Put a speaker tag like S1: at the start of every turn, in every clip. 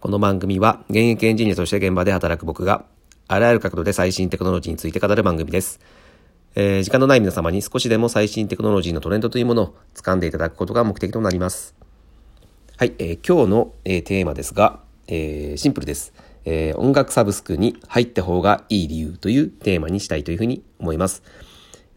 S1: この番組は現役エンジニアとして現場で働く僕があらゆる角度で最新テクノロジーについて語る番組です。えー、時間のない皆様に少しでも最新テクノロジーのトレンドというものを掴んでいただくことが目的となります。はい、えー、今日の、えー、テーマですが、えー、シンプルです、えー。音楽サブスクに入った方がいい理由というテーマにしたいというふうに思います。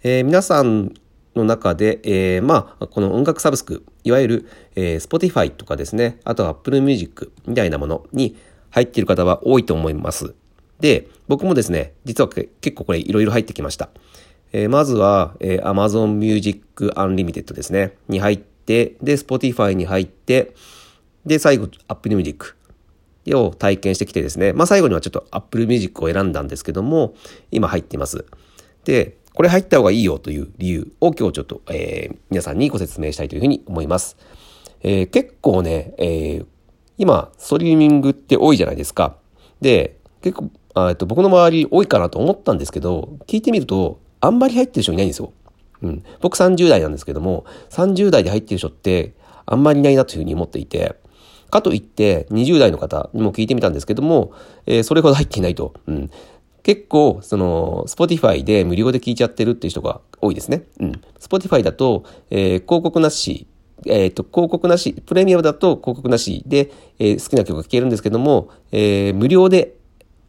S1: えー、皆さんの中で、えー、まあ、この音楽サブスク、いわゆる、えー、Spotify とかですね、あとは Apple Music みたいなものに入っている方は多いと思います。で、僕もですね、実は結構これいろいろ入ってきました。えー、まずは、えー、Amazon Music Unlimited ですね、に入って、で、Spotify に入って、で、最後、Apple Music を体験してきてですね、まあ最後にはちょっと Apple Music を選んだんですけども、今入っています。で、これ入った方がいいよという理由を今日ちょっと、えー、皆さんにご説明したいというふうに思います。えー、結構ね、えー、今、ストリーミングって多いじゃないですか。で、結構、あと、僕の周り多いかなと思ったんですけど、聞いてみると、あんまり入ってる人いないんですよ。うん。僕30代なんですけども、30代で入ってる人ってあんまりいないなというふうに思っていて、かといって20代の方にも聞いてみたんですけども、えー、それほど入っていないと。うん。結構、その、Spotify で無料で聞いちゃってるっていう人が多いですね。うん。Spotify だと、えー、広告なし、えっ、ー、と、広告なし、プレミアムだと広告なしで、えー、好きな曲が聴けるんですけども、えー、無料で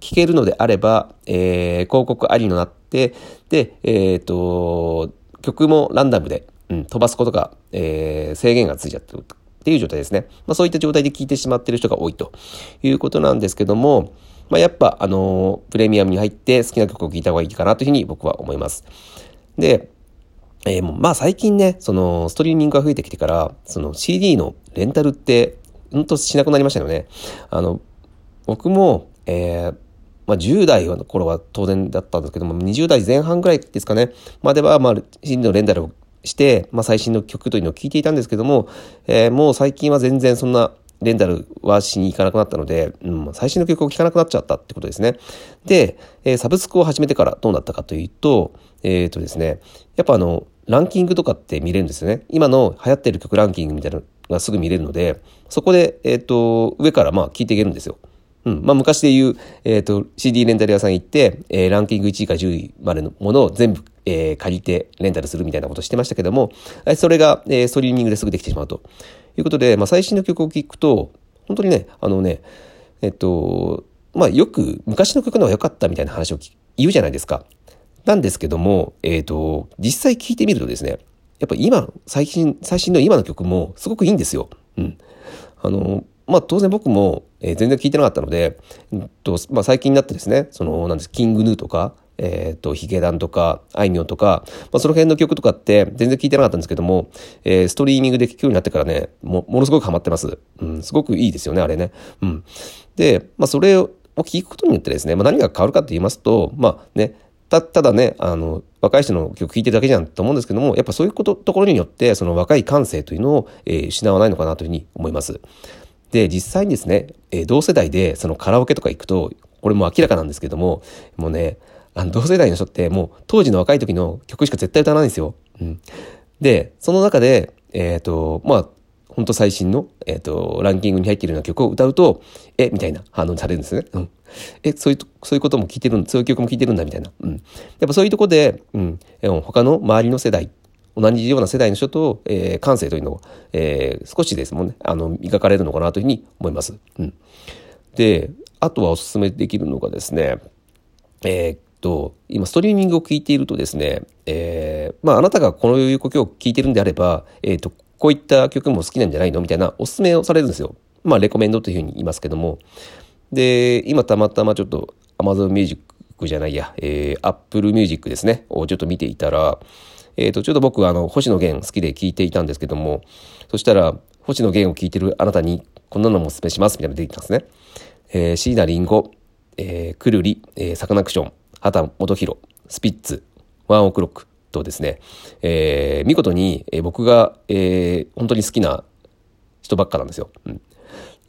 S1: 聴けるのであれば、えー、広告ありのなって、で、えっ、ー、と、曲もランダムで、うん、飛ばすことが、えー、制限がついちゃってるっていう状態ですね。まあそういった状態で聴いてしまってる人が多いということなんですけども、まあ、やっぱ、あのプレミアムに入って好きな曲を聴いた方がいいかなというふうに僕は思います。で、えー、もまあ最近ね、そのストリーミングが増えてきてから、その CD のレンタルって、うんとしなくなりましたよね。あの、僕も、えー、まあ10代の頃は当然だったんですけども、20代前半ぐらいですかね、まではまあ CD のレンタルをして、まあ最新の曲というのを聴いていたんですけども、えー、もう最近は全然そんなレンタルはしに行かなくなったので、うん、最新の曲を聴かなくなっちゃったってことですね。で、えー、サブスクを始めてからどうなったかというと、えっ、ー、とですね、やっぱあの、ランキングとかって見れるんですよね。今の流行ってる曲ランキングみたいなのがすぐ見れるので、そこで、えっ、ー、と、上からまあ聞いていけるんですよ。うん。まあ昔で言う、えっ、ー、と、CD レンタル屋さん行って、えー、ランキング1位から10位までのものを全部、えー、借りてレンタルするみたいなことしてましたけども、それが、えー、ストリーミングですぐできてしまうということで、まあ最新の曲を聴くと、本当にね、あのね、えっと、まあよく昔の曲の方が良かったみたいな話を言うじゃないですか。なんですけども、えっと、実際聴いてみるとですね、やっぱ今、最新、最新の今の曲もすごくいいんですよ。うん。あの、まあ当然僕も、えー、全然聴いてなかったので、うんとまあ、最近になってですね、その、なんです、キングヌーとか、えっ、ー、と、ヒゲダンとか、あいみょんとか、まあ、その辺の曲とかって全然聴いてなかったんですけども、えー、ストリーミングで聴くようになってからね、も、ものすごくハマってます。うん、すごくいいですよね、あれね。うん。で、まあ、それを聴くことによってですね、まあ、何が変わるかと言いますと、まあね、た、ただね、あの、若い人の曲聴いてるだけじゃんと思うんですけども、やっぱそういうこと、ところによって、その若い感性というのを、えー、失わないのかなというふうに思います。で、実際にですね、えー、同世代でそのカラオケとか行くと、これも明らかなんですけども、もうね、あの、同世代の人ってもう当時の若い時の曲しか絶対歌わないんですよ。うん。で、その中で、えっ、ー、と、まあ、本当最新の、えっ、ー、と、ランキングに入っているような曲を歌うと、え、みたいな反応されるんですね。うん。え、そういう、そういうことも聞いてるんそういう曲も聞いてるんだ、みたいな。うん。やっぱそういうとこで、うん、え他の周りの世代、同じような世代の人と、えー、感性というのを、えー、少しですもんね、あの、磨かれるのかなというふうに思います。うん。で、あとはお勧めできるのがですね、えー、と、今、ストリーミングを聞いているとですね、えー、まあ、あなたがこのいう曲を聴いてるんであれば、えっ、ー、と、こういった曲も好きなんじゃないの？みたいなおすすめをされるんですよ。まあ、レコメンドというふうに言いますけども。で、今たまたまちょっと Amazon Music じゃないや、えー、Apple Music ですね、をちょっと見ていたら、えっ、ー、と、ちょっと僕、あの、星野源好きで聴いていたんですけども、そしたら、星野源を聴いてるあなたに、こんなのもお勧めします、みたいなの出てきたんですね。えー、椎名林檎、えー、くるり、えー、サカナクション、畑元博、スピッツ、ワンオクロックとですね、えー、見事に、えー、僕が、えー、本当に好きな人ばっかなんですよ。うん、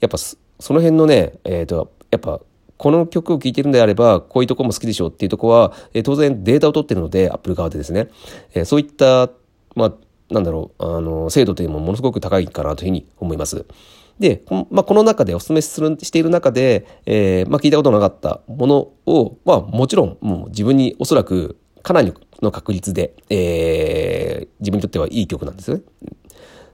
S1: やっぱその辺のね、えっ、ー、と、やっぱこの曲を聴いてるんであれば、こういうとこも好きでしょうっていうとこは、えー、当然データを取ってるので、アップル側でですね、えー、そういった、まあ、なんだろう、あの、精度というのもものすごく高いかなというふうに思います。で、まあ、この中でお勧めするしている中で、えー、まあ、聞いたことなかったものを、まあ、もちろん、もう自分におそらくかなりの確率で、えー、自分にとってはいい曲なんですね。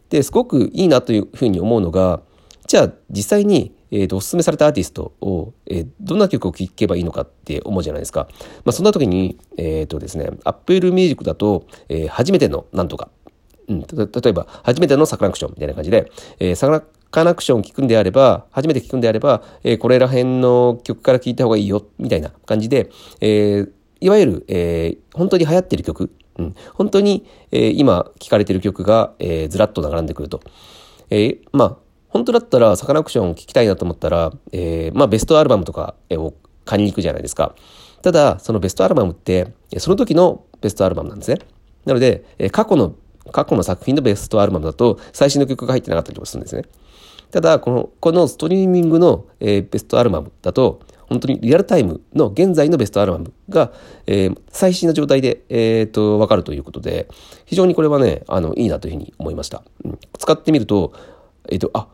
S1: で、すごくいいなというふうに思うのが、じゃあ実際に、えーと、おすすめされたアーティストを、えー、どんな曲を聴けばいいのかって思うじゃないですか。まあ、そんな時に、えっ、ー、とですね、Apple Music だと、えー、初めてのなんとか、うん、例えば、初めてのサカナクションみたいな感じで、えー、サカナクション聞くんであれば、初めて聞くんであれば、えー、これら辺の曲から聴いた方がいいよ、みたいな感じで、えー、いわゆる、えー、本当に流行ってる曲、うん、本当に、えー、今聴かれてる曲が、えー、ずらっと並んでくると。えー、まあ、本当だったらサカナクションを聴きたいなと思ったら、えー、まあベストアルバムとかを買いに行くじゃないですか。ただ、そのベストアルバムって、その時のベストアルバムなんですね。なので、過去の、過去の作品のベストアルバムだと最新の曲が入ってなかったりもするんですね。ただ、この、このストリーミングの、えー、ベストアルバムだと、本当にリアルタイムの現在のベストアルバムが、えー、最新の状態で、えー、と、わかるということで、非常にこれはね、あの、いいなというふうに思いました。うん、使ってみると、えっ、ー、と、あ、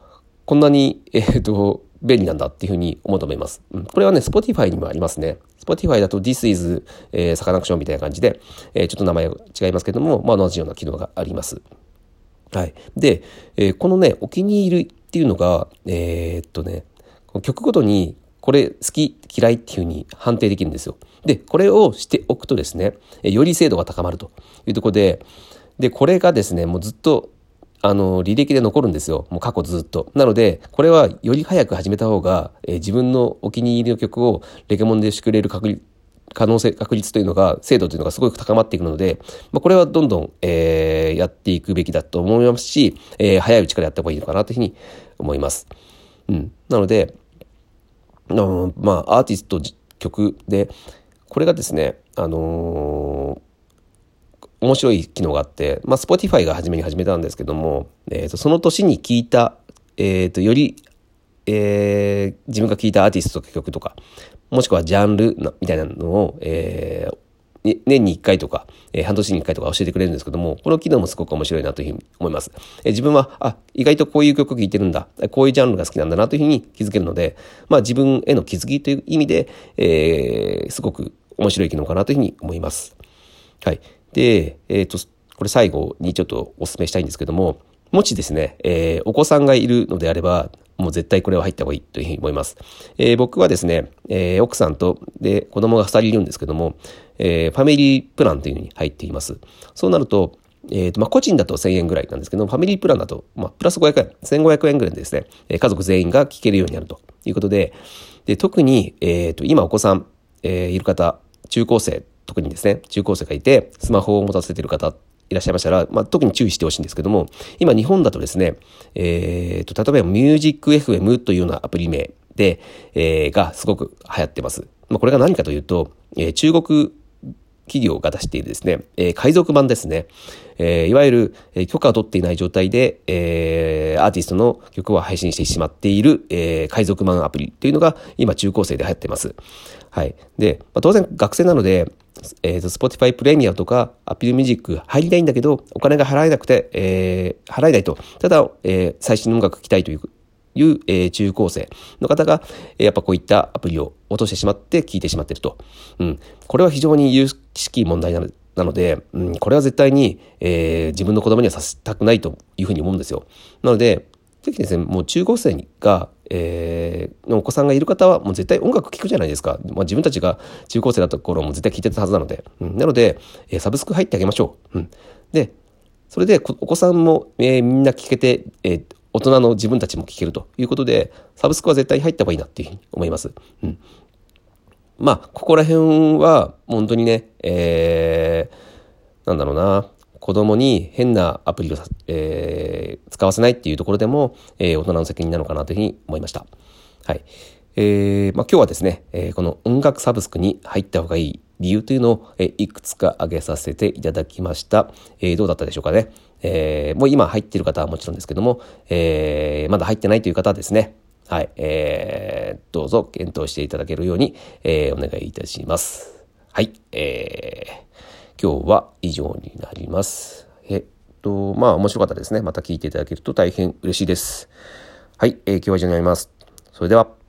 S1: こんなに、えっ、ー、と、便利なんだっていうふうに思うと思います。うん、これはね、Spotify にもありますね。Spotify だと This is、え、サカナクションみたいな感じで、えー、ちょっと名前が違いますけども、まあ同じような機能があります。はい。で、えー、このね、お気に入りっていうのが、えー、っとね、曲ごとにこれ好き嫌いっていうふうに判定できるんですよ。で、これをしておくとですね、より精度が高まるというところで、で、これがですね、もうずっとあの、履歴で残るんですよ。もう過去ずっと。なので、これはより早く始めた方が、えー、自分のお気に入りの曲をレケモンでしてくれる確率、可能性、確率というのが、精度というのがすごく高まっていくので、まあ、これはどんどん、えー、やっていくべきだと思いますし、えー、早いうちからやった方がいいのかなというふうに思います。うん。なので、あのまあ、アーティスト曲で、これがですね、あの面白い機能があって、まあ、Spotify が初めに始めたんですけども、えーと、その年に聴いた、えーと、より、えー、自分が聴いたアーティストとか曲とか、もしくはジャンルみたいなのを、えー、年に1回とか、えー、半年に1回とか教えてくれるんですけども、この機能もすごく面白いなというふうに思います。えー、自分は、あ、意外とこういう曲聴いてるんだ、こういうジャンルが好きなんだなというふうに気づけるので、まあ自分への気づきという意味で、えー、すごく面白い機能かなというふうに思います。はい。で、えっ、ー、と、これ最後にちょっとお勧めしたいんですけども、もしですね、えー、お子さんがいるのであれば、もう絶対これは入った方がいいというふうに思います。えー、僕はですね、えー、奥さんと、で、子供が2人いるんですけども、えー、ファミリープランというのに入っています。そうなると、えーとまあ、個人だと1000円ぐらいなんですけども、ファミリープランだと、まあ、プラス500円、1500円ぐらいでですね、家族全員が聞けるようになるということで、で特に、えーと、今お子さん、えー、いる方、中高生特にですね、中高生がいて、スマホを持たせている方いらっしゃいましたら、まあ、特に注意してほしいんですけども、今日本だとですね、えー、と、例えばミュージック FM というようなアプリ名で、えー、がすごく流行ってます。まあ、これが何かというと、えー、中国企業が出しているですね、えー、海賊版ですね。えー、いわゆる、えー、許可を取っていない状態で、えー、アーティストの曲を配信してしまっている、えー、海賊版アプリというのが今中高生で流行ってます。はい。で、まあ、当然学生なので、えっ、ー、と、Spotify プレミアとか Apple Music 入りたいんだけど、お金が払えなくて、えー、払えないと。ただ、えー、最新の音楽聴きたいという、いう、えー、中高生の方が、えー、やっぱこういったアプリを落としてしまって聴いてしまってると。うん。これは非常に有識問題なのなので、うん、これは絶対に、えー、自分の子供にはさせたくないというふうに思うんですよ。なので、ぜひですね、もう中高生が、えー、のお子さんがいる方はもう絶対音楽聴くじゃないですか。まあ、自分たちが中高生だった頃も絶対聴いてたはずなので。うん、なので、えー、サブスク入ってあげましょう。うん、で、それでお子さんも、えー、みんな聴けて、えー、大人の自分たちも聴けるということで、サブスクは絶対入った方がいいなっていうふうに思います。うん、まあ、ここら辺は本当にね、えー、なんだろうな、子供に変なアプリを、えー、使わせないっていうところでも、えー、大人の責任なのかなというふうに思いました。はい。えー、まあ、今日はですね、えー、この音楽サブスクに入った方がいい理由というのを、えー、いくつか挙げさせていただきました。えー、どうだったでしょうかね。えー、もう今入っている方はもちろんですけども、えー、まだ入ってないという方はですね、はい、えー、どうぞ検討していただけるように、えー、お願いいたします。はい、えー、今日は以上になります。えっと、まあ面白かったですね。また聞いていただけると大変嬉しいです。はい、えー、今日は以上になります。それでは。